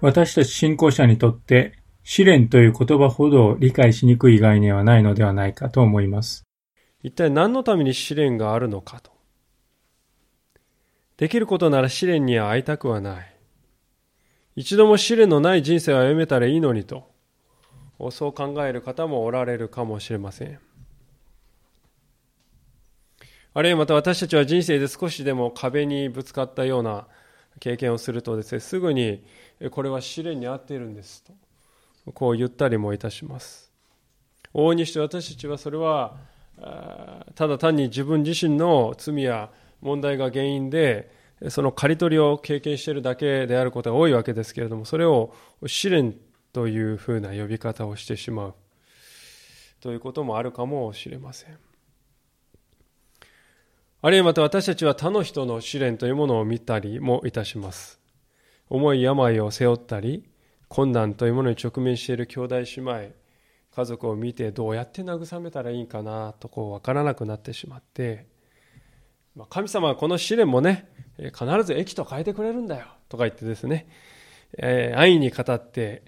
私たち信仰者にとって試練という言葉ほど理解しにくい概念はないのではないかと思います。一体何のために試練があるのかと。できることなら試練には会いたくはない。一度も試練のない人生を歩めたらいいのにと、そう考える方もおられるかもしれません。あるいはまた私たちは人生で少しでも壁にぶつかったような経験をするとですね、すぐにこれは試練に合っているんですと、こう言ったりもいたします。往々にして私たちはそれは、ただ単に自分自身の罪や問題が原因で、その刈り取りを経験しているだけであることが多いわけですけれども、それを試練というふうな呼び方をしてしまうということもあるかもしれません。あるいはまた私たちは他の人の試練というものを見たりもいたします。重い病を背負ったり、困難というものに直面している兄弟姉妹、家族を見てどうやって慰めたらいいかなとこう分からなくなってしまって、神様はこの試練もね、必ず益と変えてくれるんだよとか言ってですね、えー、安易に語って、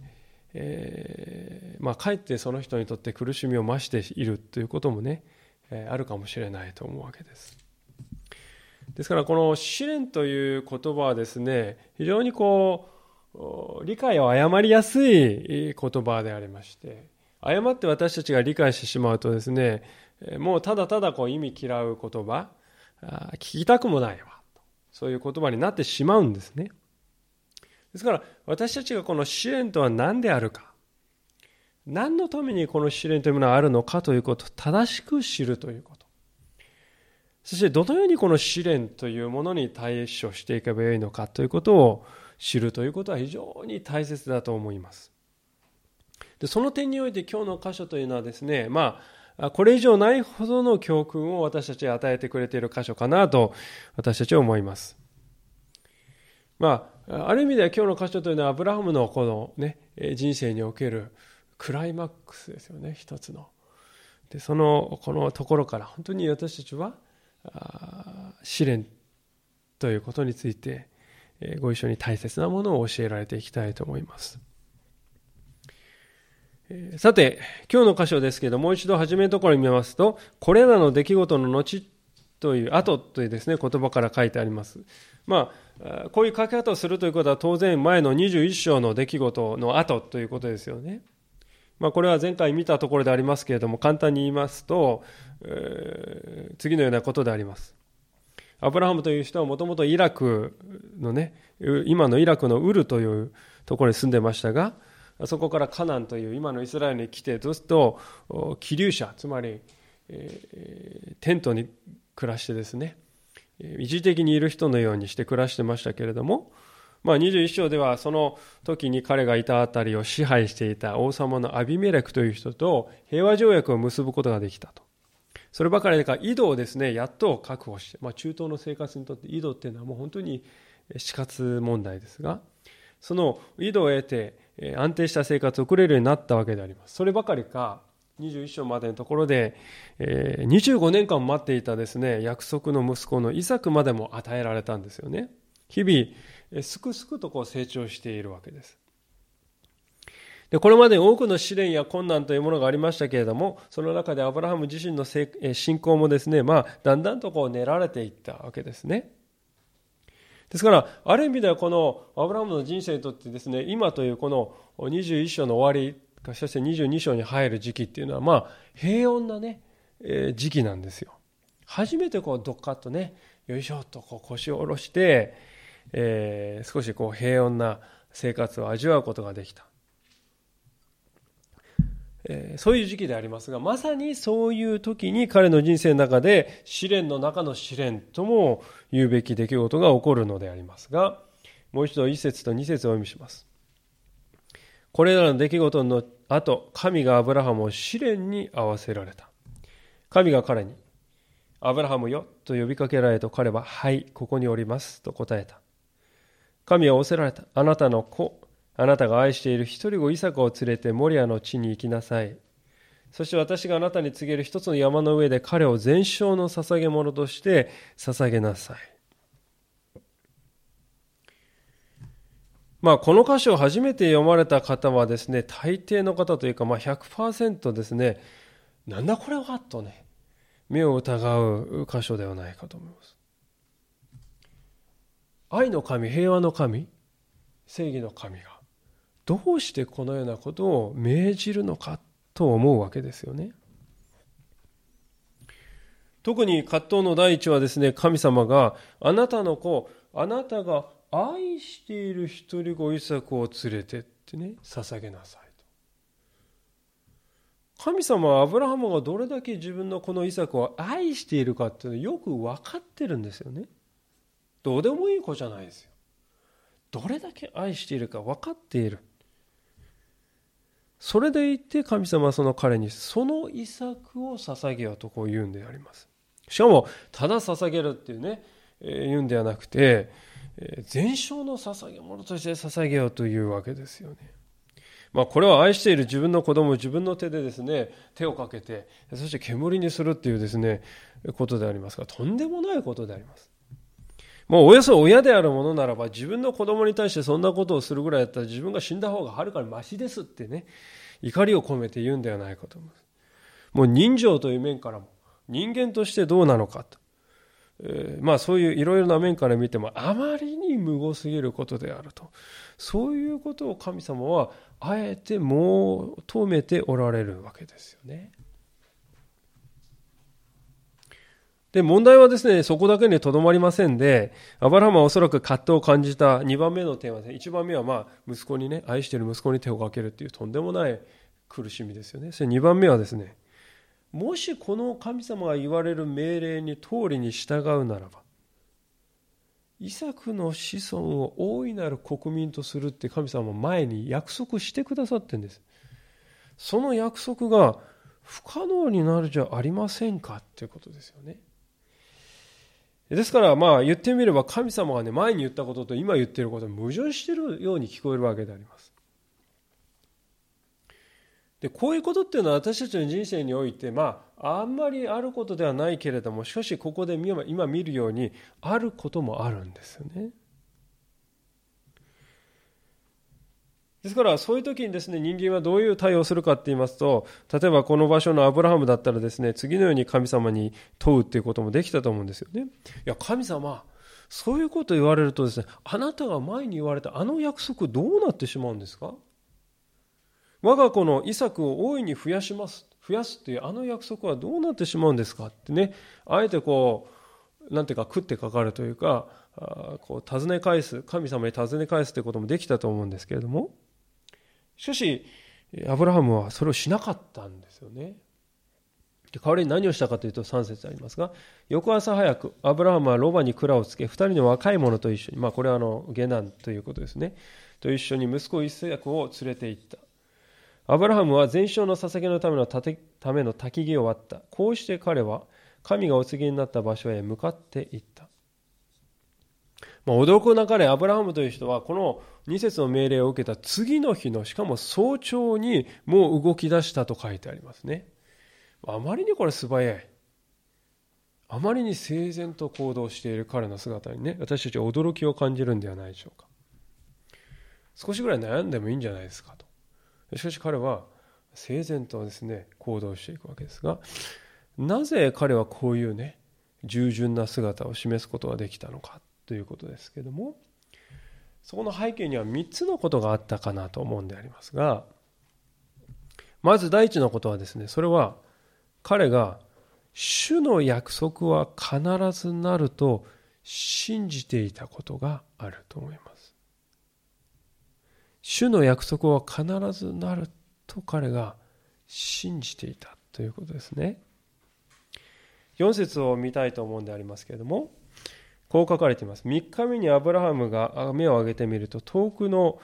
えー、まあ、かえってその人にとって苦しみを増しているということもね、えー、あるかもしれないと思うわけです。ですからこの試練という言葉はですね非常にこう理解を誤りやすい言葉でありまして誤って私たちが理解してしまうとですねもうただただこう意味嫌う言葉聞きたくもないわそういう言葉になってしまうんですね。ですから私たちがこの試練とは何であるか何のためにこの試練というものがあるのかということを正しく知るということ。そしてどのようにこの試練というものに対処していけばよいのかということを知るということは非常に大切だと思います。でその点において今日の箇所というのはですね、まあ、これ以上ないほどの教訓を私たちに与えてくれている箇所かなと私たちは思います。まあ、ある意味では今日の箇所というのはアブラハムのこのね、人生におけるクライマックスですよね、一つの。で、その、このところから本当に私たちは試練ということについてご一緒に大切なものを教えられていきたいと思います。さて、今日の箇所ですけど、もう一度初めのところに見ますと、これらの出来事の後という、後というですね、言葉から書いてあります。まあ、こういう書き方をするということは当然前の21章の出来事の後ということですよね。まあ、これは前回見たところでありますけれども、簡単に言いますと、えー、次のようなことであります。アブラハムという人はもともとイラクのね、今のイラクのウルというところに住んでましたが、そこからカナンという今のイスラエルに来て、ずっと気流者、つまり、えー、テントに暮らしてですね、一時的にいる人のようにして暮らしてましたけれども、まあ、21章ではその時に彼がいた辺りを支配していた王様のアビメレクという人と平和条約を結ぶことができたと。そればかりか井戸をですね、やっと確保して、まあ、中東の生活にとって井戸っていうのはもう本当に死活問題ですが、その井戸を得て安定した生活を送れるようになったわけであります。そればかりか、21章までのところで、え25年間待っていたですね、約束の息子のイサクまでも与えられたんですよね。日々、すくすくとこう成長しているわけです。でこれまで多くの試練や困難というものがありましたけれども、その中でアブラハム自身の信仰もですね、まあ、だんだんとこう練られていったわけですね。ですから、ある意味ではこのアブラハムの人生にとってですね、今というこの21章の終わり、そして22章に入る時期っていうのは、まあ、平穏なね、え時期なんですよ。初めてこう、どっかとね、よいしょとこう腰を下ろして、えー、少しこう平穏な生活を味わうことができた。えー、そういう時期でありますが、まさにそういう時に彼の人生の中で試練の中の試練とも言うべき出来事が起こるのでありますが、もう一度一節と二節をお読みします。これらの出来事の後、神がアブラハムを試練に合わせられた。神が彼に、アブラハムよと呼びかけられと彼は、はい、ここにおりますと答えた。神は仰せられた。あなたの子、あなたが愛している一人子イサクを連れてモリアの地に行きなさい。そして私があなたに告げる一つの山の上で彼を全焼の捧げ物として捧げなさい。まあ、この箇所を初めて読まれた方はですね、大抵の方というか、まあ100%ですね、なんだこれはとね、目を疑う箇所ではないかと思います。愛の神、平和の神、正義の神が、どうしてこのようなことを命じるのかと思うわけですよね。特に葛藤の第一はですね、神様があなたの子、あなたが愛している一人子イサクを連れてってね、捧げなさいと。神様はアブラハムがどれだけ自分のこのイサクを愛しているかっていうのよく分かってるんですよね。どうでもいい子じゃないですよ。どれだけ愛しているか分かっている。それでいて神様はその彼にその遺作を捧げようとこう言うんであります。しかも、ただ捧げるっていうね、えー、言うんではなくて、全焼の捧げ物として捧げようというわけですよね。まあ、これは愛している自分の子供を自分の手でですね、手をかけて、そして煙にするっていうですね、ことでありますが、とんでもないことであります。もうおよそ親であるものならば、自分の子供に対してそんなことをするぐらいだったら自分が死んだ方がはるかにマシですってね、怒りを込めて言うんではないかと思います。もう人情という面からも、人間としてどうなのかと。えー、まあそういういろいろな面から見てもあまりに無謀すぎることであると。そういうことを神様はあえて求めておられるわけですよね。で、問題はですね、そこだけにとどまりませんで、アバラハムはおそらく葛藤を感じた2番目の点は、ね、1番目はまあ、息子にね、愛している息子に手をかけるっていうとんでもない苦しみですよね。それ2番目はですね、もしこの神様が言われる命令に通りに従うならば、イサクの子孫を大いなる国民とするって神様も前に約束してくださってんです。その約束が不可能になるじゃありませんかっていうことですよね。ですからまあ言ってみれば神様がね前に言ったことと今言ってること矛盾してるように聞こえるわけであります。でこういうことっていうのは私たちの人生においてまああんまりあることではないけれどもしかしここで今見るようにあることもあるんですよね。ですからそういう時にですね人間はどういう対応するかって言いますと例えばこの場所のアブラハムだったらですね次のように神様に問うっていうこともできたと思うんですよね。いや神様そういうこと言われるとですねあなたが前に言われたあの約束どうなってしまうんですか？我が子のイサクを大いに増やします。増やすっていうあの約束はどうなってしまうんですかってね、あえてこう、なんていうか食ってかかるというか、こう尋ね返す、神様に尋ね返すということもできたと思うんですけれども、しかし、アブラハムはそれをしなかったんですよね。で代わりに何をしたかというと3節ありますが、翌朝早く、アブラハムはロバに蔵をつけ、2人の若い者と一緒に、まあこれはあの下男ということですね、と一緒に息子イスヤクを連れて行った。アブラハムは全焼の捧げのためのための焚き木を割った。こうして彼は神がお告げになった場所へ向かっていった。まあ、驚くなかれ、アブラハムという人は、この2節の命令を受けた次の日の、しかも早朝にもう動き出したと書いてありますね。あまりにこれ素早い。あまりに整然と行動している彼の姿にね、私たちは驚きを感じるんではないでしょうか。少しぐらい悩んでもいいんじゃないですかと。しかし彼は整然とですね行動していくわけですがなぜ彼はこういうね従順な姿を示すことができたのかということですけどもそこの背景には3つのことがあったかなと思うんでありますがまず第一のことはですねそれは彼が主の約束は必ずなると信じていたことがあると思います主の約束は必ずなると彼が信じていたということですね。4節を見たいと思うんでありますけれども、こう書かれています。3日目にアブラハムが目を上げてみると、遠くの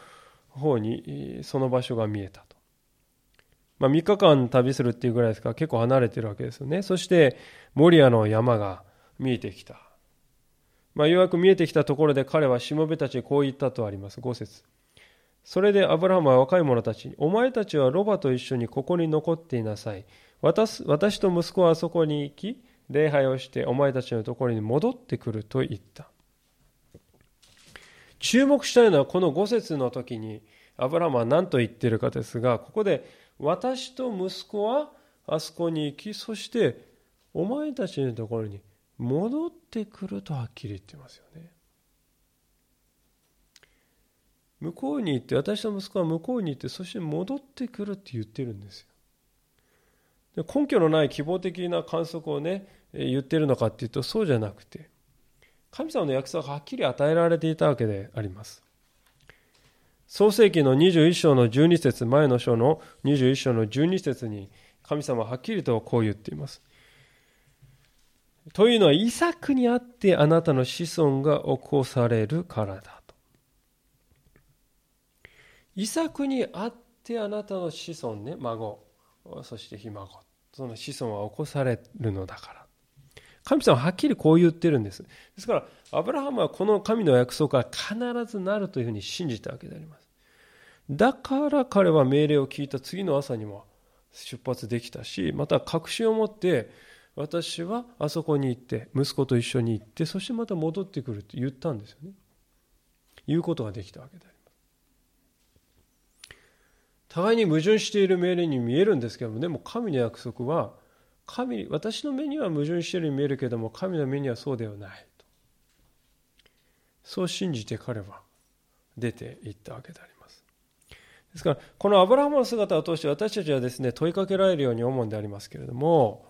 方にその場所が見えたと。まあ、3日間旅するっていうぐらいですから結構離れてるわけですよね。そして、モリアの山が見えてきた。まあ、ようやく見えてきたところで彼はしもべたちにこう言ったとあります。5節それでアブラハムは若い者たちに、お前たちはロバと一緒にここに残っていなさい。私私と息子はあそこに行き、礼拝をしてお前たちのところに戻ってくると言った。注目したいのはこの5節の時にアブラハムは何と言ってるかですがここで私と息子はあそこに行きそしてお前たちのところに戻ってくるとはっきり言ってますよね向こうに行って私と息子は向こうに行ってそして戻ってくるって言ってるんですよ根拠のない希望的な観測をね言ってるのかっていうとそうじゃなくて神様の約束がはっきり与えられていたわけであります。創世紀の21章の12節前の章の21章の12節に神様ははっきりとこう言っています。というのはイサクにあってあなたの子孫が起こされるからだと。イサクにあってあなたの子孫ね孫そしてひ孫その子孫は起こされるのだから。神様ははっきりこう言ってるんです。ですから、アブラハムはこの神の約束は必ずなるというふうに信じたわけであります。だから彼は命令を聞いた次の朝にも出発できたし、また確信を持って、私はあそこに行って、息子と一緒に行って、そしてまた戻ってくるって言ったんですよね。言うことができたわけであります。互いに矛盾している命令に見えるんですけども、でも神の約束は、神私の目には矛盾しているように見えるけども神の目にはそうではないと。そう信じて彼は出ていったわけであります。ですからこのアブラハムの姿を通して私たちはですね問いかけられるように思うんでありますけれども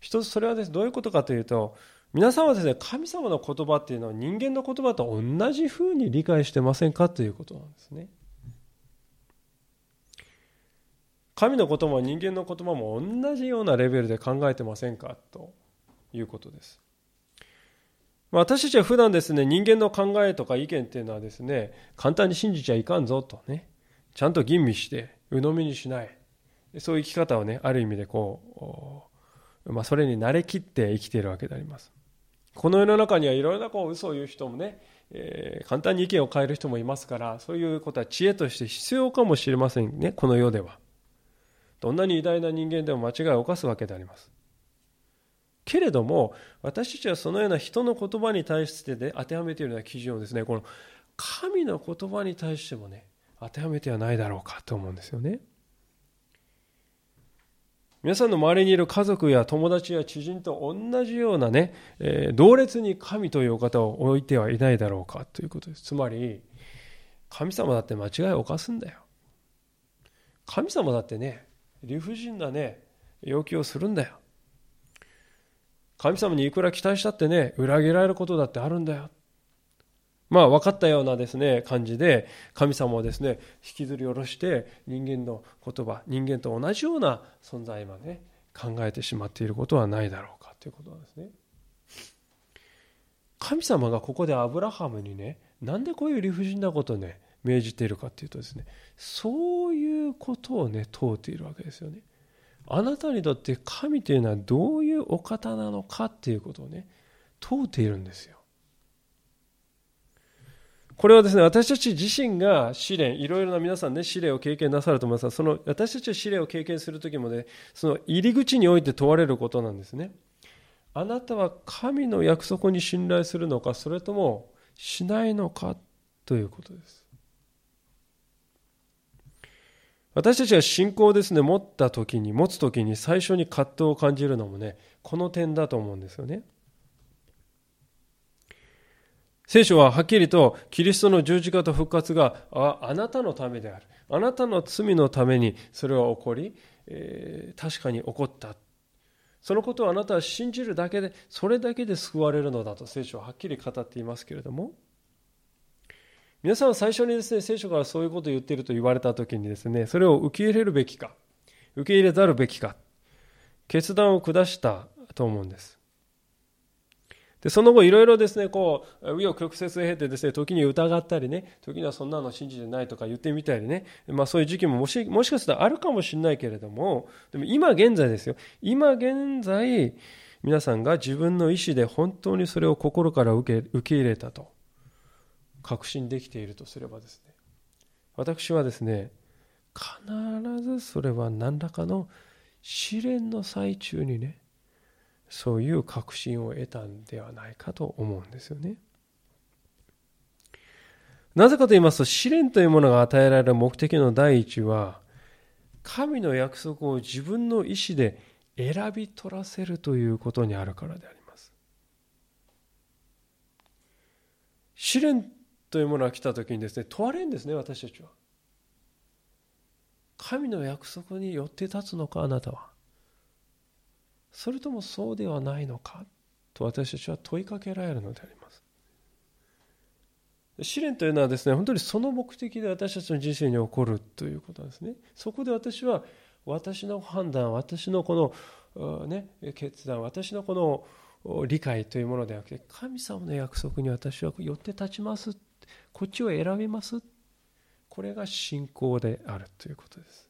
一つそれはです、ね、どういうことかというと皆さんはですね神様の言葉っていうのは人間の言葉と同じふうに理解してませんかということなんですね。神のことも人間の言葉も同じようなレベルで考えてませんか？ということです。私たちは普段ですね、人間の考えとか意見っていうのはですね、簡単に信じちゃいかんぞとね、ちゃんと吟味して、鵜呑みにしない。そういう生き方をね、ある意味でこう、まあ、それに慣れきって生きているわけであります。この世の中にはいろいろなこう嘘を言う人もね、えー、簡単に意見を変える人もいますから、そういうことは知恵として必要かもしれませんね、この世では。どんなに偉大な人間でも間違いを犯すわけであります。けれども、私たちはそのような人の言葉に対してで当てはめているような基準をですね、この神の言葉に対してもね、当てはめてはないだろうかと思うんですよね。皆さんの周りにいる家族や友達や知人と同じようなね、えー、同列に神というお方を置いてはいないだろうかということです。つまり、神様だって間違いを犯すんだよ。神様だってね、理不尽なね、要求をするんだよ。神様にいくら期待したってね、裏切られることだってあるんだよ。まあ分かったようなですね、感じで、神様をですね、引きずり下ろして人間の言葉、人間と同じような存在まで考えてしまっていることはないだろうかということなんですね。神様がここでアブラハムにね、なんでこういう理不尽なことね、命じているかっていうとですねそういうことをね問うているわけですよね。あなたにとって神というのはどういうお方なのかっていうことをね問うているんですよ。これはですね私たち自身が試練いろいろな皆さんね試練を経験なさると思いますがその私たちが試練を経験する時もねその入り口において問われることなんですね。あなたは神の約束に信頼するのかそれともしないのかということです。私たちが信仰をですね、持った時に、持つ時に最初に葛藤を感じるのもね、この点だと思うんですよね。聖書ははっきりとキリストの十字架と復活があなたのためである。あなたの罪のためにそれは起こり、えー、確かに起こった。そのことをあなたは信じるだけで、それだけで救われるのだと聖書ははっきり語っていますけれども、皆さんは最初にですね、聖書からそういうことを言っていると言われたときにですね、それを受け入れるべきか、受け入れざるべきか、決断を下したと思うんです。で、その後いろいろですね、こう、紆余曲折経てですね、時に疑ったりね、時にはそんなの信じてないとか言ってみたりね、まあそういう時期ももし、もしかしたらあるかもしれないけれども、でも今現在ですよ。今現在、皆さんが自分の意思で本当にそれを心から受け受け入れたと。確信できているとすればですね私はですね必ずそれは何らかの試練の最中にねそういう確信を得たんではないかと思うんですよねなぜかと言いますと、試練というものが与えられる目的の第一は、神の約束を自分の意思で選び取らせるということにあるからであります。試練というものが来た時にですね、問われるんですね、私たちは。神の約束によって立つのか、あなたは。それともそうではないのかと私たちは問いかけられるのであります。試練というのはですね、本当にその目的で私たちの人生に起こるということなんですね。そこで私は私の判断、私のこの、ね、決断、私のこの理解というものではなくて、神様の約束に私は寄って立ちます。こっちを選びます。これが信仰であるということです。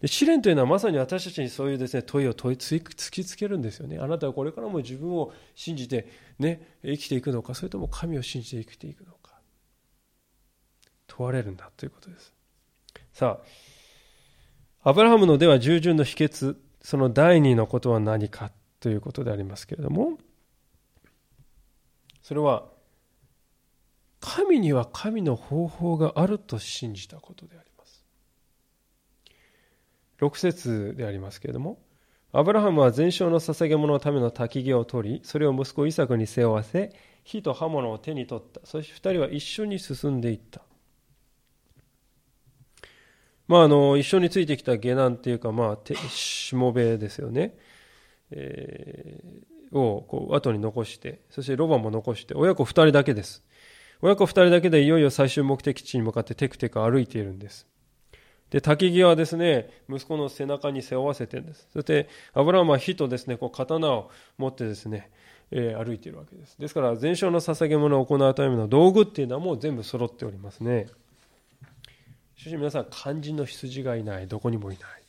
で試練というのはまさに私たちにそういうですね問いを問い突きつけるんですよね。あなたはこれからも自分を信じて、ね、生きていくのか、それとも神を信じて生きていくのか。問われるんだということです。さあ、アブラハムのでは従順の秘訣、その第二のことは何かということでありますけれども、それは、神には神の方法があると信じたことであります。6節でありますけれども、アブラハムは全焼の捧げ物のための焚き木を取り、それを息子イサクに背負わせ、火と刃物を手に取った。そして二人は一緒に進んでいった。まあ、あの一緒についてきた下男っていうか、まあ、しもべですよね、えー、をこう後に残してそしてロバも残して親子2人だけです親子2人だけでいよいよ最終目的地に向かってテクテク歩いているんですで焚き木はですね息子の背中に背負わせてるんですそしてアブラハムは火とですねこう刀を持ってですね、えー、歩いているわけですですから全焼の捧げ物を行うための道具っていうのはもう全部揃っておりますねしかし皆さん、肝心の羊がいない。どこにもいない。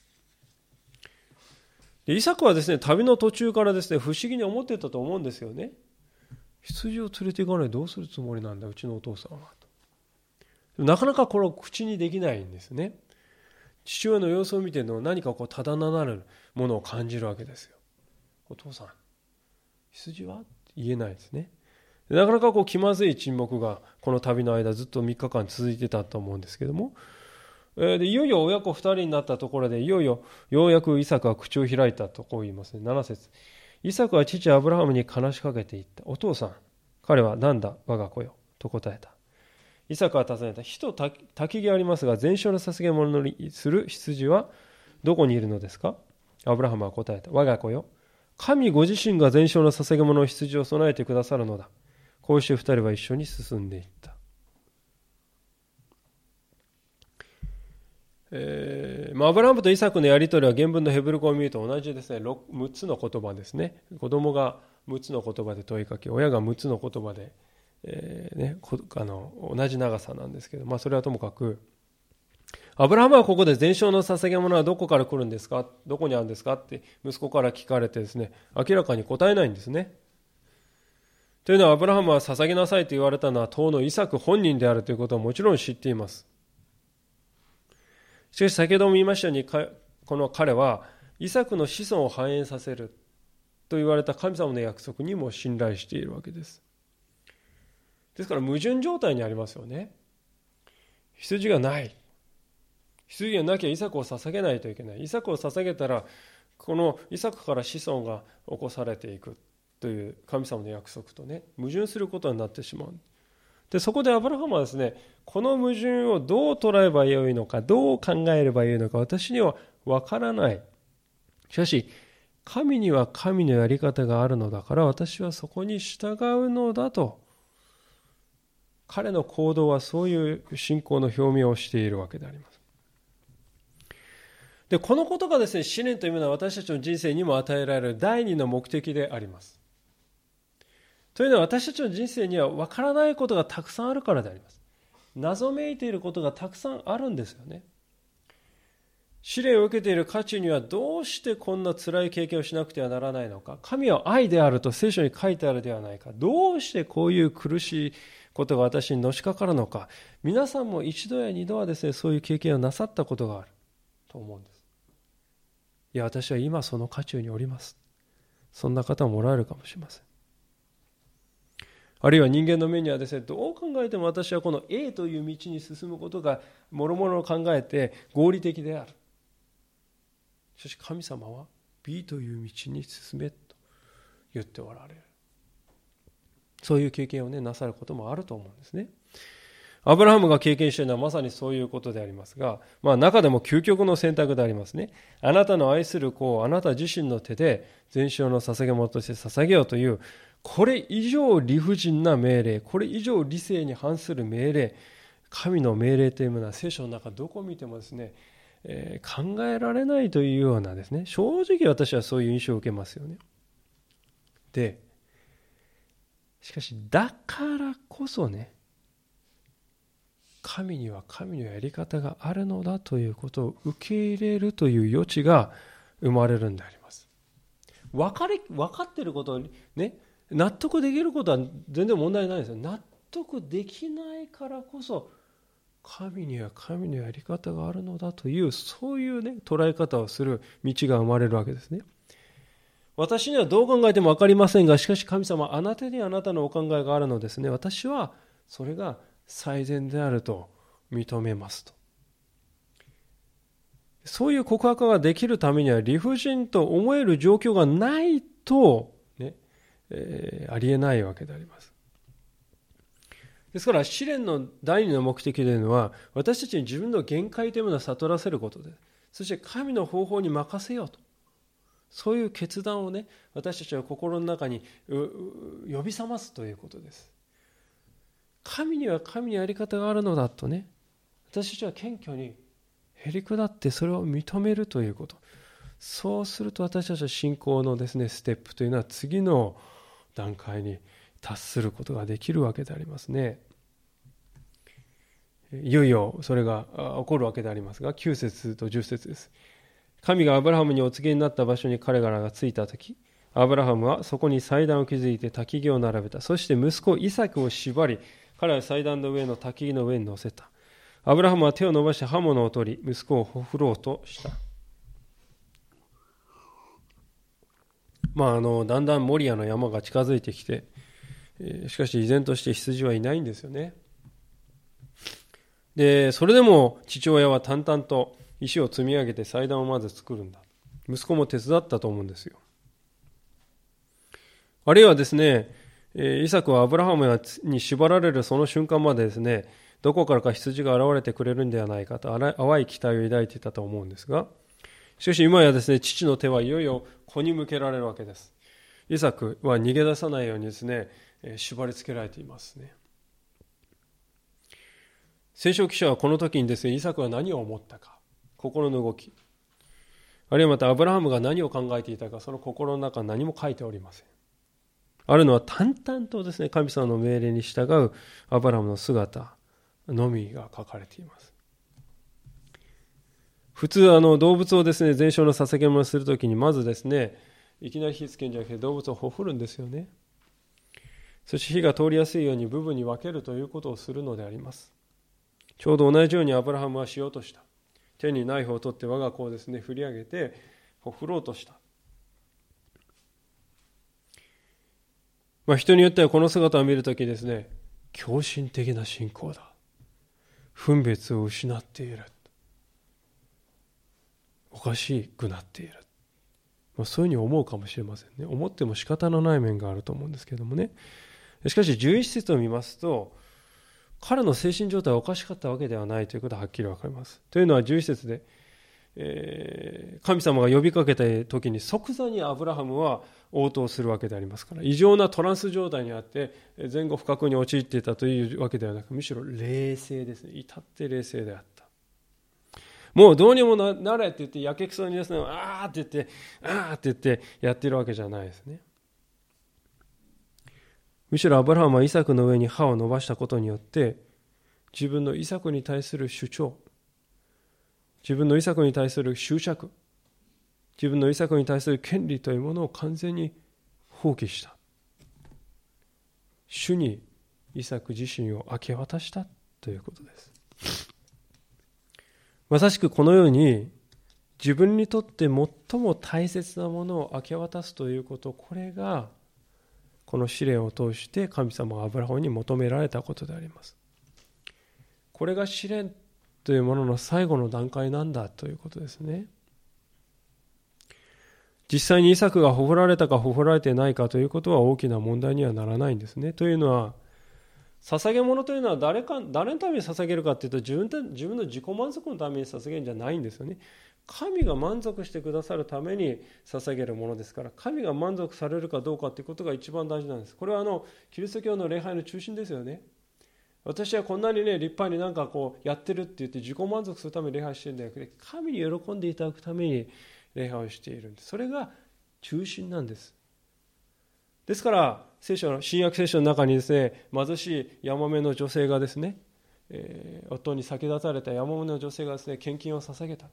でイサクはですね、旅の途中からですね、不思議に思ってたと思うんですよね。羊を連れて行かないどうするつもりなんだ、うちのお父さんは。となかなかこれを口にできないんですね。父親の様子を見ての何かこうただななるものを感じるわけですよ。お父さん、羊は？言えないですね。なかなかこう気まずい沈黙がこの旅の間ずっと3日間続いてたと思うんですけども、でいよいよ親子2人になったところでいよいよようやくイサクは口を開いたとこう言いますね7節イサクは父アブラハムに話しかけていった。お父さん彼は何だ？我が子よ。と答えた。イサクは尋ねた。火と焚き木ありますが全焼の捧げ物にする羊はどこにいるのですか？アブラハムは答えた。我が子よ。神ご自身が全焼の捧げ物の羊を備えてくださるのだ。こうして二人は一緒に進んでいった。えーま、アブラハムとイサクのやり取りは原文のヘブル語を見ると同じですね。6, 6つの言葉ですね。子供が6つの言葉で問いかけ親が6つの言葉で、えーね、あの同じ長さなんですけど、まあ、それはともかくアブラハムはここで全焼の捧げ物はどこから来るんですか？どこにあるんですか？って息子から聞かれてですね明らかに答えないんですね。というのはアブラハムは捧げなさいと言われたのは当のイサク本人であるということはもちろん知っています。しかし先ほども言いましたようにこの彼はイサクの子孫を繁栄させると言われた神様の約束にも信頼しているわけです。ですから矛盾状態にありますよね。羊がない。羊がなきゃイサクを捧げないといけない。イサクを捧げたらこのイサクから子孫が起こされていくという神様の約束とね矛盾することになってしまう。でそこでアブラハムはですねこの矛盾をどう捉えばよいのかどう考えればよいのか私にはわからない。しかし神には神のやり方があるのだから私はそこに従うのだと。彼の行動はそういう信仰の表明をしているわけであります。でこのことがですね試練というのは私たちの人生にも与えられる第二の目的であります。というのは私たちの人生には分からないことがたくさんあるからであります。謎めいていることがたくさんあるんですよね。試練を受けている渦中にはどうしてこんな辛い経験をしなくてはならないのか。神は愛であると聖書に書いてあるではないか。どうしてこういう苦しいことが私にのしかかるのか。皆さんも一度や二度はですね、そういう経験をなさったことがあると思うんです。いや、私は今その渦中におります。そんな方もおられるかもしれません。あるいは人間の目にはですね、どう考えても私はこの A という道に進むことが、もろもろ考えて合理的である。しかし神様は B という道に進めと言っておられる。そういう経験をね、なさることもあると思うんですね。アブラハムが経験しているのはまさにそういうことでありますが、まあ中でも究極の選択でありますね。あなたの愛する子をあなた自身の手で全焼の捧げ物として捧げようという、これ以上理不尽な命令、これ以上理性に反する命令、神の命令というものは聖書の中どこ見てもですね、えー、考えられないというようなですね、正直私はそういう印象を受けますよね。で、しかしだからこそね、神には神のやり方があるのだということを受け入れるという余地が生まれるんであります。分かり分かってることにね納得できることは全然問題ないですよ。納得できないからこそ神には神のやり方があるのだというそういうね捉え方をする道が生まれるわけですね。私にはどう考えても分かりませんがしかし神様あなたにあなたのお考えがあるのですね。私はそれが最善であると認めますと。そういう告白ができるためには理不尽と思える状況がないと、ねえー、ありえないわけであります。ですから試練の第二の目的というのは私たちに自分の限界というものを悟らせることでそして神の方法に任せようとそういう決断をね私たちは心の中に呼び覚ますということです神には神のやり方があるのだとね。私たちは謙虚にへり下ってそれを認めるということ。そうすると私たちは信仰のですねステップというのは次の段階に達することができるわけでありますね。いよいよそれが起こるわけでありますが9節と10節です。神がアブラハムにお告げになった場所に彼らが着いた時アブラハムはそこに祭壇を築いて焚き木を並べた。そして息子イサクを縛り彼は祭壇の上の焚きの上に乗せた。アブラハムは手を伸ばして刃物を取り、息子をほふろうとした。まあ、あの、だんだんモリアの山が近づいてきて、えしかし依然として羊はいないんですよね。で、それでも父親は淡々と石を積み上げて祭壇をまず作るんだ。息子も手伝ったと思うんですよ。あるいはですね、イサクはアブラハムに縛られるその瞬間までですね、どこからか羊が現れてくれるんではないかと淡い期待を抱いていたと思うんですが、しかし今やですね、父の手はいよいよ子に向けられるわけです。イサクは逃げ出さないようにですね、縛り付けられていますね。聖書記者はこの時にですね、イサクは何を思ったか、心の動き、あるいはまたアブラハムが何を考えていたか、その心の中何も書いておりません。あるのは淡々とですね、神様の命令に従うアブラムの姿のみが書かれています。普通、あの、動物をですね、全焼の捧げ物をするときに、まずですね、いきなり火つけんじゃなくて動物をほふるんですよね。そして火が通りやすいように部分に分けるということをするのであります。ちょうど同じようにアブラハムはしようとした。手にナイフを取って我が子をですね、振り上げて、ほふろうとした。まあ、人によってはこの姿を見るときですね、狂信的な信仰だ。分別を失っている。おかしくなっている。まあ、そういうふうに思うかもしれませんね。思っても仕方のない面があると思うんですけどもね。しかし、11節を見ますと、彼の精神状態はおかしかったわけではないということははっきりわかります。というのは11節で、えー、神様が呼びかけた時に即座にアブラハムは応答するわけでありますから異常なトランス状態にあって前後不覚に陥っていたというわけではなくむしろ冷静ですね。至って冷静であった。もうどうにもなれって言ってやけくそにですねああって言ってああって言ってやってるわけじゃないですね。むしろアブラハムはイサクの上に歯を伸ばしたことによって自分のイサクに対する主張自分のイサクに対する執着自分のイサクに対する権利というものを完全に放棄した。主にイサク自身を明け渡したということです。まさしくこのように自分にとって最も大切なものを明け渡すということこれがこの試練を通して神様がアブラハムに求められたことであります。これが試練というものの最後の段階なんだということですね。実際にイサクがほふられたかほふられてないかということは大きな問題にはならないんですね。というのは捧げ物というのは誰か誰のために捧げるかというと自分自分の自己満足のために捧げるんじゃないんですよね。神が満足してくださるために捧げるものですから神が満足されるかどうかということが一番大事なんです。これはあのキリスト教の礼拝の中心ですよね。私はこんなにね立派になんかこうやってるって言って自己満足するために礼拝してるんだけど神に喜んでいただくために礼拝をしているんです。それが中心なんです。ですから聖書の新約聖書の中にですね貧しいヤマメの女性がですね、えー、夫に先立たれたヤマメの女性がですね献金を捧げた。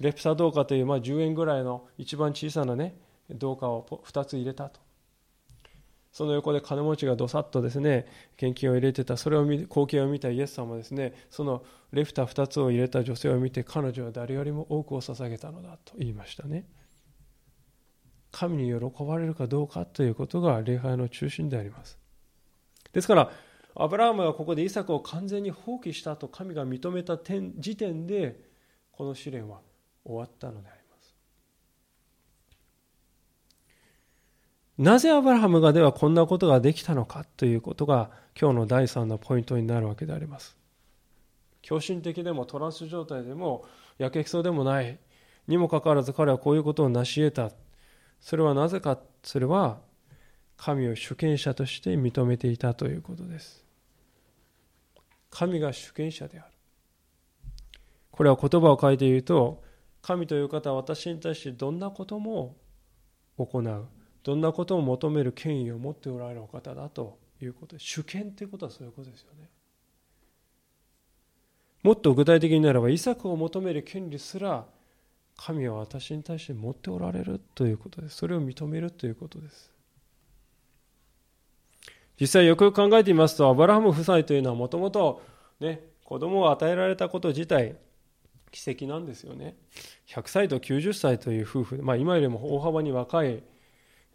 レプサ銅貨という、まあ、10円ぐらいの一番小さなね銅貨を2つ入れたと。その横で金持ちがどさっとですね献金を入れてたそれを見光景を見たイエス様はですねそのレフター2つを入れた女性を見て彼女は誰よりも多くを捧げたのだと言いましたね。神に喜ばれるかどうかということが礼拝の中心であります。ですからアブラハムがここでイサクを完全に放棄したと神が認めた点時点でこの試練は終わったのであります。なぜアブラハムがではこんなことができたのかということが今日の第3のポイントになるわけであります。狂信的でもトランス状態でもやけくそでもない。にもかかわらず彼はこういうことを成し得た。それはなぜか。それは神を主権者として認めていたということです。神が主権者である。これは言葉を変えて言うと神という方は私に対してどんなことも行う。どんなことを求める権威を持っておられるお方だということで主権ということはそういうことですよね。もっと具体的になればイサクを求める権利すら神は私に対して持っておられるということです。それを認めるということです実際よくよく考えてみますとアブラハム夫妻というのはもともとね子供を与えられたこと自体奇跡なんですよね。100歳と90歳という夫婦、まあ、今よりも大幅に若い、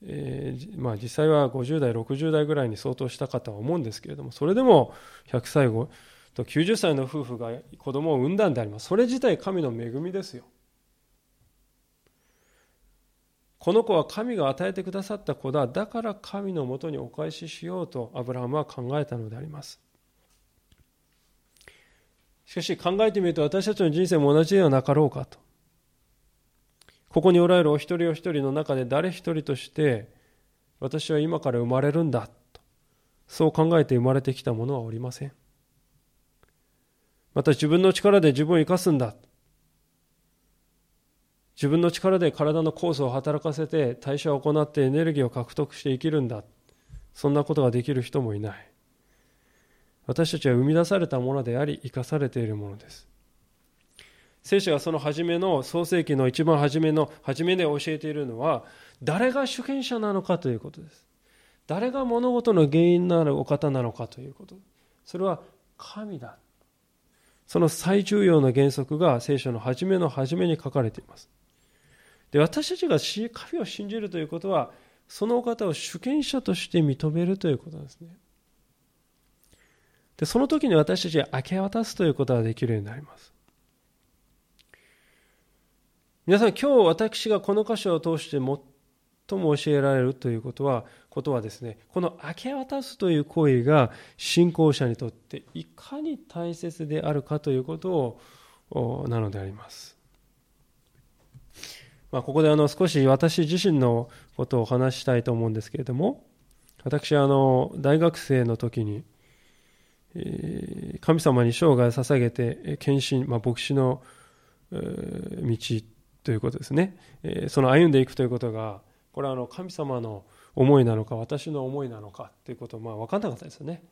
えー、まあ、実際は50代60代ぐらいに相当したかとは思うんですけれどもそれでも100歳後と90歳の夫婦が子供を産んだんであります。それ自体神の恵みですよ。この子は神が与えてくださった子だ。だから神のもとにお返ししようとアブラハムは考えたのであります。しかし考えてみると私たちの人生も同じではなかろうかと。ここにおられるお一人お一人の中で誰一人として私は今から生まれるんだと。そう考えて生まれてきたものはおりません。また自分の力で自分を生かすんだ。自分の力で体の酵素を働かせて代謝を行ってエネルギーを獲得して生きるんだ。そんなことができる人もいない。私たちは生み出されたものであり生かされているものです聖書がその初めの創世記の一番初めの初めで教えているのは誰が主権者なのかということです。誰が物事の原因なるお方なのかということ。それは神だ。その最重要な原則が聖書の初めの初めに書かれています。で私たちが神を信じるということはそのお方を主権者として認めるということですね。でその時に私たちは明け渡すということができるようになります。皆さん今日私がこの箇所を通して最も教えられるということはことはですねこの明け渡すという行為が信仰者にとっていかに大切であるかということをなのであります、まあ、ここであの少し私自身のことをお話したいと思うんですけれども私あの大学生の時に神様に生涯を捧げて献身、まあ、牧師の道ということですね。えその歩んでいくということがこれはあの神様の思いなのか私の思いなのかということまあ分かんなかったですよね。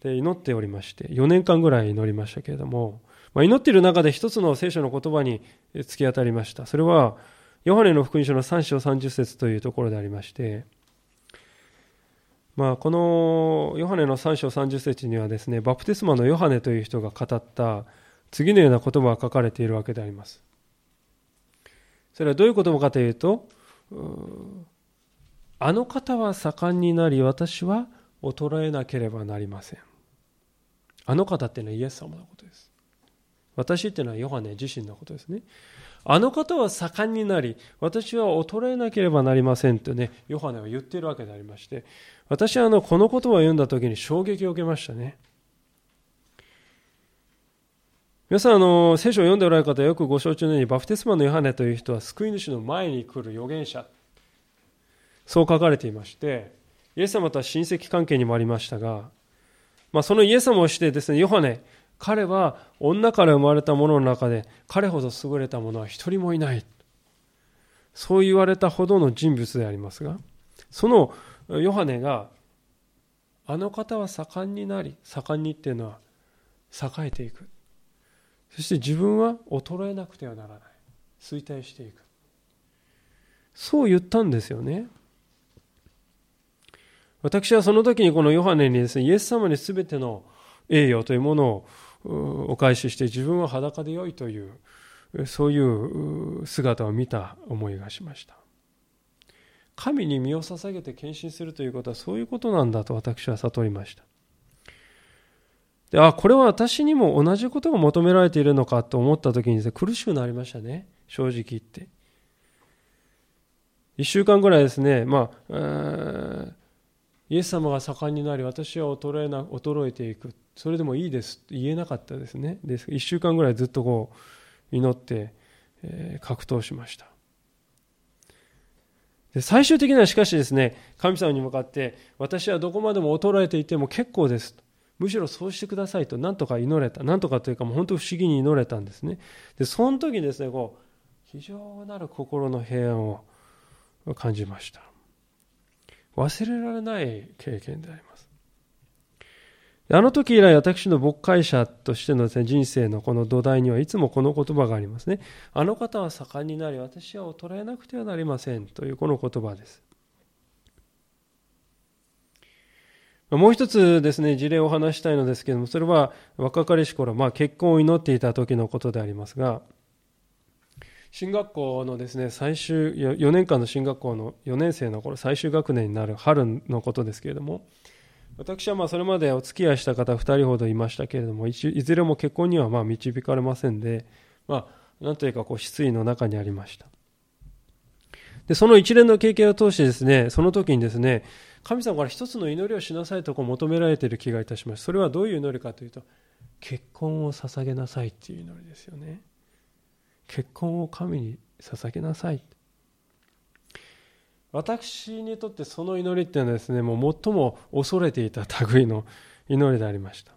で祈っておりまして4年間ぐらい祈りましたけれども、まあ、祈っている中で一つの聖書の言葉に突き当たりました。それはヨハネの福音書の3章30節というところでありましてまあ、このヨハネの3章30節にはですね、バプテスマのヨハネという人が語った次のような言葉が書かれているわけであります。それはどういう言葉かというと、あの方は盛んになり私は衰えなければなりません。あの方っていうのはイエス様のことです。私っていうのはヨハネ自身のことですね。あの方は盛んになり私は衰えなければなりませんとねヨハネは言っているわけでありまして私はあのこの言葉を読んだ時に衝撃を受けましたね。皆さんあの聖書を読んでおられる方はよくご承知のようにバプテスマのヨハネという人は救い主の前に来る預言者。そう書かれていましてイエス様とは親戚関係にもありましたが、まあ、そのイエス様をしてですねヨハネ彼は女から生まれた者の中で彼ほど優れた者は一人もいない。そう言われたほどの人物でありますがそのヨハネがあの方は盛んになり盛んにっていうのは栄えていく。そして自分は衰えなくてはならない。衰退していく。そう言ったんですよね。私はその時にこのヨハネにですねイエス様に全ての栄誉というものをお返しして自分は裸でよいというそういう姿を見た思いがしました。神に身を捧げて献身するということはそういうことなんだと私は悟りました。であこれは私にも同じことが求められているのかと思った時に、ね、苦しくなりましたね。正直言って。1週間ぐらいですね。まあイエス様が盛んになり私は衰えな衰えていく。それでもいいです。と言えなかったですね。です。1週間ぐらいずっとこう祈って、えー、格闘しました。で最終的にはしかしですね神様に向かって私はどこまでも衰えていても結構です。むしろそうしてくださいと何とか祈れた何とかというかもう本当不思議に祈れたんですねでその時にですねこう非常なる心の平安を感じました忘れられない経験であります。あの時以来私の牧会者としての、人生のこの土台にはいつもこの言葉がありますね。あの方は盛んになり私は衰えなくてはなりませんというこの言葉です。もう一つですね、事例を話したいのですけれども、それは若かりし頃、まあ結婚を祈っていた時のことでありますが、進学校のですね、最終、4年間の進学校の4年生の頃、最終学年になる春のことですけれども、私はまあそれまでお付き合いした方2人ほどいましたけれども、いずれも結婚にはまあ導かれませんで、まあ、なんというかこう失意の中にありました。で、その一連の経験を通してですね、その時にですね、神様から一つの祈りをしなさいとこう求められている気がいたします。それはどういう祈りかというと、結婚を捧げなさいっていう祈りですよね。結婚を神に捧げなさい私にとってその祈りっていうのはですねもう最も恐れていた類の祈りでありました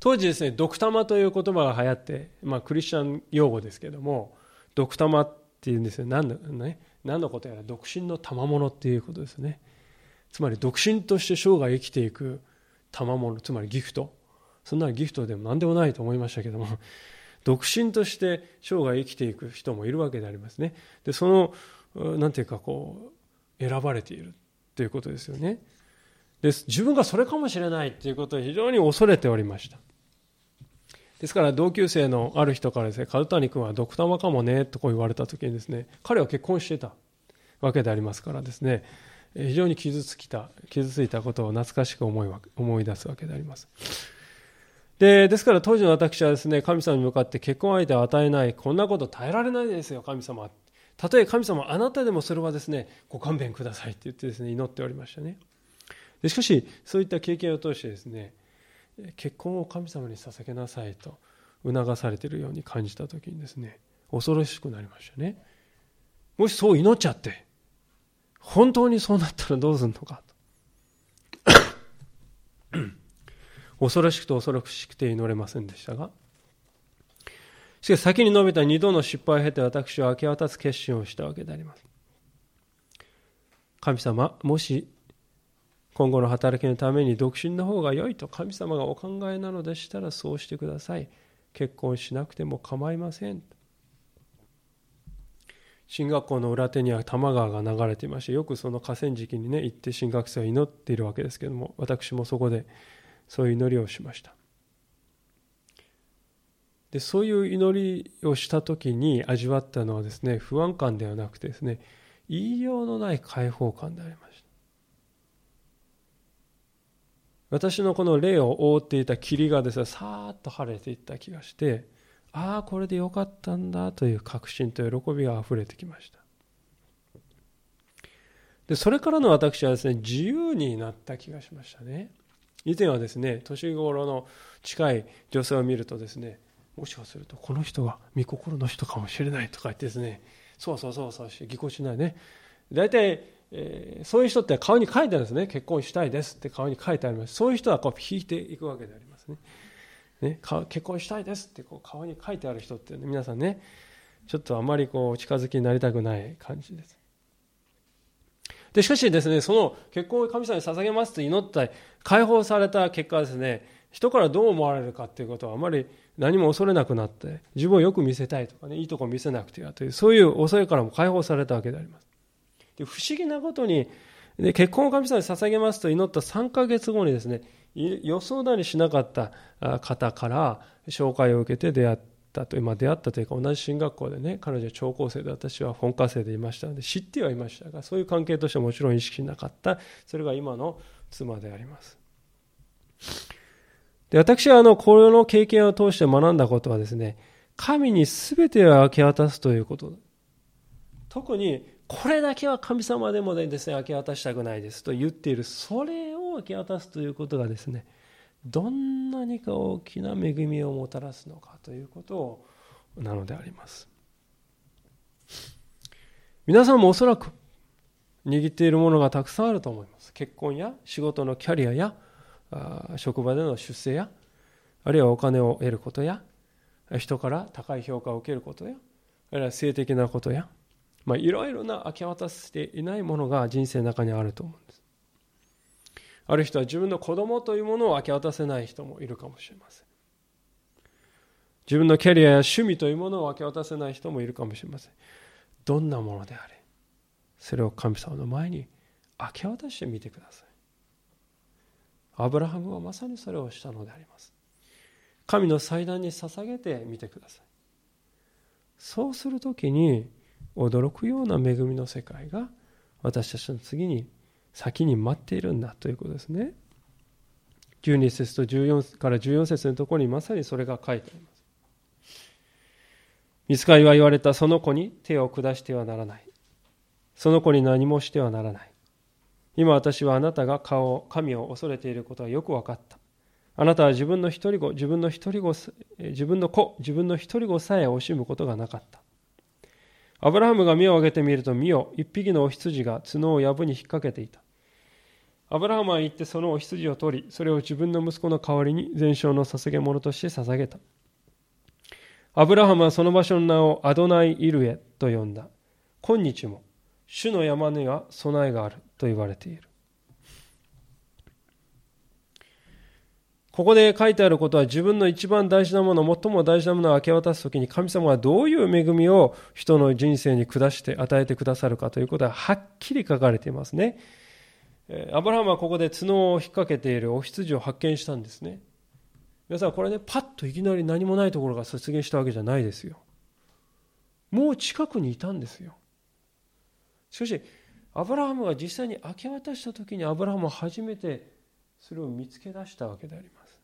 当時ですねドクタマという言葉が流行って、まあ、クリスチャン用語ですけどもドクタマっていうんですよ何の,、ね、何のことやら独身の賜物っていうことですねつまり独身として生涯生きていく賜物つまりギフトそんなギフトでも何でもないと思いましたけども独身として生涯生きていく人もいるわけでありますね。で、その、なんていうかこう、選ばれているということですよね。で、自分がそれかもしれないということを非常に恐れておりました。ですから同級生のある人からですね、カルタニ君はドクタマかもね、とこう言われた時にですね、彼は結婚してたわけでありますからですね、非常に傷つきた、傷ついたことを懐かしく思い思い出すわけであります。で、ですから当時の私はですね、神様に向かって結婚相手を与えない、こんなこと耐えられないですよ、神様。たとえ神様、あなたでもそれはですね、ご勘弁くださいって言ってですね、祈っておりましたね。でしかし、そういった経験を通してですね、結婚を神様に捧げなさいと促されているように感じた時にですね、恐ろしくなりましたね。もしそう祈っちゃって、本当にそうなったらどうするのかと。恐ろしくて恐ろしくて祈れませんでしたが、しかし先に述べた二度の失敗を経て私は明け渡す決心をしたわけであります。神様、もし今後の働きのために独身の方が良いと神様がお考えなのでしたらそうしてください。結婚しなくても構いません。進学校の裏手には多摩川が流れていましてよくその河川敷にね行って進学生は祈っているわけですけども私もそこでそういう祈りをしました。でそういう祈りをした時に味わったのはですね不安感ではなくてですね言いようのない解放感でありました。私のこの霊を覆っていた霧がですねさーっと晴れていった気がしてああこれでよかったんだという確信と喜びがあふれてきました。でそれからの私はですね自由になった気がしましたね。以前はですね年頃の近い女性を見るとですねもしかするとこの人が御心の人かもしれないとか言ってですねそうそうそうそうしてぎこちないね。大体、えー、そういう人って顔に書いてあるんですね。結婚したいですって顔に書いてあります。そういう人はこう引いていくわけでありますね。ね結婚したいですってこう顔に書いてある人って、ね、皆さんねちょっとあまりこう近づきになりたくない感じです。でしかしですねその結婚を神様に捧げますと祈った解放された結果ですね人からどう思われるかっていうことはあまり何も恐れなくなって自分をよく見せたいとかねいいとこ見せなくてはというそういう恐れからも解放されたわけであります。で不思議なことにで結婚を神様に捧げますと祈った3ヶ月後にですね予想だにしなかった方から紹介を受けて出会ったという、まあ、出会ったというか同じ進学校でね彼女は聴講生で私は本科生でいましたので知ってはいましたがそういう関係としてはもちろん意識しなかったそれが今の妻でありますで私はあの、この経験を通して学んだことはですね、神に全てを明け渡すということ。特に、これだけは神様でもですね、明け渡したくないですと言っている、それをを明け渡すということがですね、どんなにか大きな恵みをもたらすのかということをなのであります。皆さんもおそらく握っているものがたくさんあると思います。結婚や仕事のキャリアや職場での出世やあるいはお金を得ることや人から高い評価を受けることやあるいは性的なことや、まあ、いろいろな明け渡していないものが人生の中にあると思うんですある人は自分の子供というものを明け渡せない人もいるかもしれません。自分のキャリアや趣味というものを明け渡せない人もいるかもしれません。どんなものであれそれを神様の前に明け渡してみてください。アブラハムはまさにそれをしたのであります。神の祭壇に捧げてみてください。そうするときに驚くような恵みの世界が私たちの次に先に待っているんだということですね12節と14から14節のところにまさにそれが書いてあります見つかりは言われたその子に手を下してはならないその子に何もしてはならない今私はあなたが顔を神を恐れていることはよく分かった。あなたは自分の一人子、自分の一人子、自分の子、自分の一人子さえ惜しむことがなかった。アブラハムが目を上げてみると、見よ、一匹のお羊が角を藪に引っ掛けていた。アブラハムは行ってそのお羊を取り、それを自分の息子の代わりに全焼の捧げ物として捧げた。アブラハムはその場所の名をアドナイ・イルエと呼んだ。今日も、主の山には備えがある。と言われている。ここで書いてあることは自分の一番大事なもの、最も大事なものを明け渡すときに神様はどういう恵みを人の人生に下して与えてくださるかということははっきり書かれていますね。アブラハムはここで角を引っ掛けているお羊を発見したんですね。皆さんこれね、パッといきなり何もないところが出現したわけじゃないですよ。もう近くにいたんですよ。しかし、アブラハムが実際に明け渡した時にアブラハムは初めてそれを見つけ出したわけであります。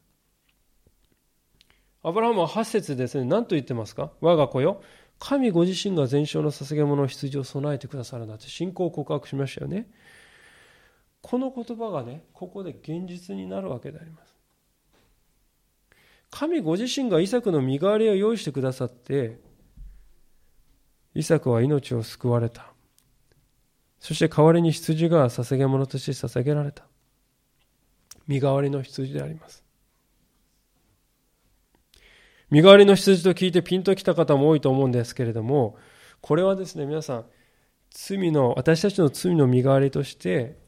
アブラハムは8節ですね、何と言ってますか？我が子よ、神ご自身が全焼の捧げ物の羊を備えてくださるなって信仰を告白しましたよね。この言葉がね、ここで現実になるわけであります。神ご自身がイサクの身代わりを用意してくださって、イサクは命を救われた。そして代わりに羊が捧げ物として捧げられた。身代わりの羊であります。身代わりの羊と聞いてピンときた方も多いと思うんですけれども、これはですね、皆さん、罪の、私たちの罪の身代わりとして、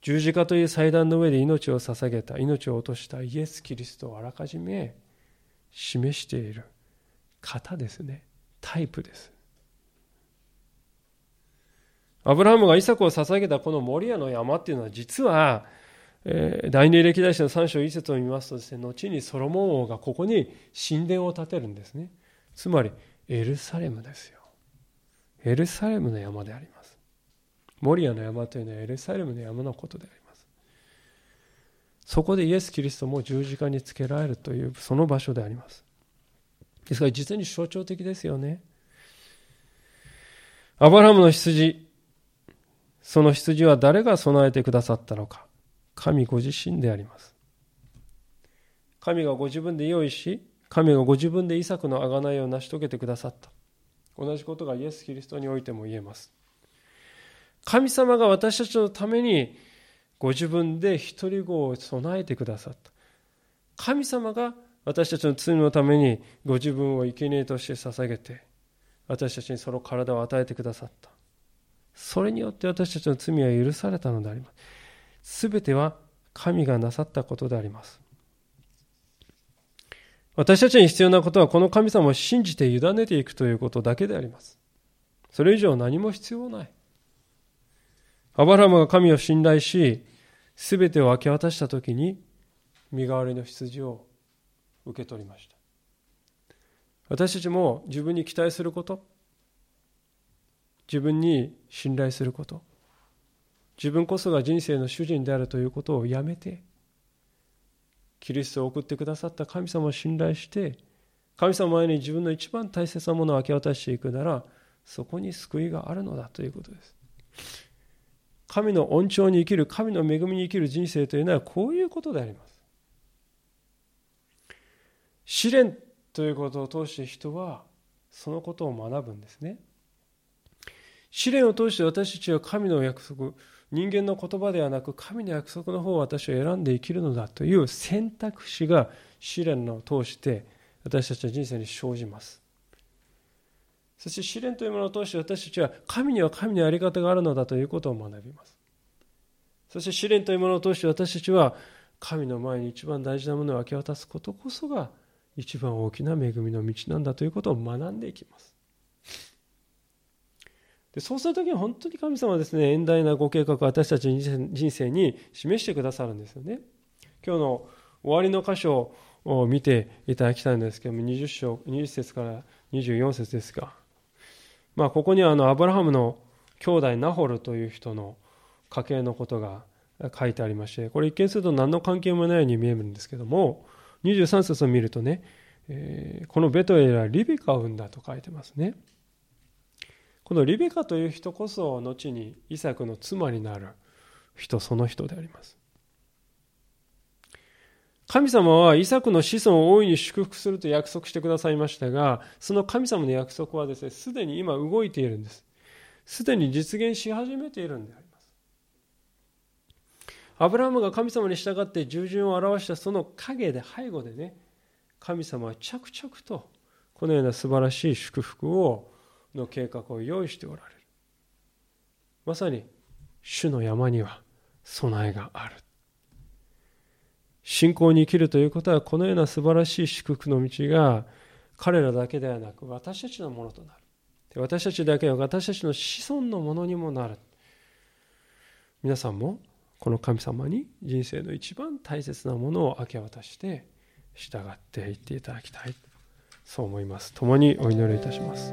十字架という祭壇の上で命を捧げた、命を落としたイエス・キリストをあらかじめ示している方ですね。タイプです。アブラハムがイサクを捧げたこのモリアの山っていうのは実は、えー、第二歴代史の3章1節を見ますとですね、後にソロモン王がここに神殿を建てるんですね。つまり、エルサレムですよ。エルサレムの山であります。モリアの山というのはエルサレムの山のことであります。そこでイエス・キリストも十字架につけられるというその場所であります。ですから実に象徴的ですよね。アブラムの羊、その羊は誰が備えてくださったのか。神ご自身であります。神がご自分で用意し、神がご自分でイサクの贖いを成し遂げてくださった。同じことがイエス・キリストにおいても言えます。神様が私たちのためにご自分で一人子を備えてくださった。神様が私たちの罪のためにご自分を生贄として捧げて、私たちにその体を与えてくださった。それによって私たちの罪は許されたのであります。すべては神がなさったことであります。私たちに必要なことはこの神様を信じて委ねていくということだけであります。それ以上何も必要ない。アバラムが神を信頼し、すべてを明け渡したときに、身代わりの羊を受け取りました。私たちも自分に期待すること、自分に信頼すること、自分こそが人生の主人であるということをやめて、キリストを送ってくださった神様を信頼して、神様前に自分の一番大切なものを明け渡していくなら、そこに救いがあるのだということです。神の恩寵に生きる、神の恵みに生きる人生というのはこういうことであります。試練ということを通して人はそのことを学ぶんですね。試練を通して私たちは神の約束、人間の言葉ではなく神の約束の方を私は選んで生きるのだという選択肢が試練を通して私たちの人生に生じますそして試練というものを通して私たちは神には神のやり方があるのだということを学びます。そして試練というものを通して私たちは神の前に一番大事なものを明け渡すことこそが一番大きな恵みの道なんだということを学んでいきます。でそうするときに本当に神様はですね、遠大なご計画を私たちの人生に示してくださるんですよね。今日の終わりの箇所を見ていただきたいんですけども、20章、20節から24節ですが、まあ、ここにはあのアブラハムの兄弟ナホルという人の家系のことが書いてありまして、これ一見すると何の関係もないように見えるんですけども、23節を見るとね、え、このベトエルはリビカを生んだと書いてますね。このリベカという人こそ後にイサクの妻になる人その人であります神様はイサクの子孫を大いに祝福すると約束してくださいましたがその神様の約束はですねすでに今動いているんです。すでに実現し始めているんであります。アブラハムが神様に従って従順を表したその陰で背後でね神様は着々とこのような素晴らしい祝福をの計画を用意しておられる。まさに主の山には備えがある信仰に生きるということはこのような素晴らしい祝福の道が彼らだけではなく私たちのものとなる。私たちだけは私たちの子孫のものにもなる。皆さんもこの神様に人生の一番大切なものを明け渡して従っていっていただきたい。そう思います。共にお祈りいたします。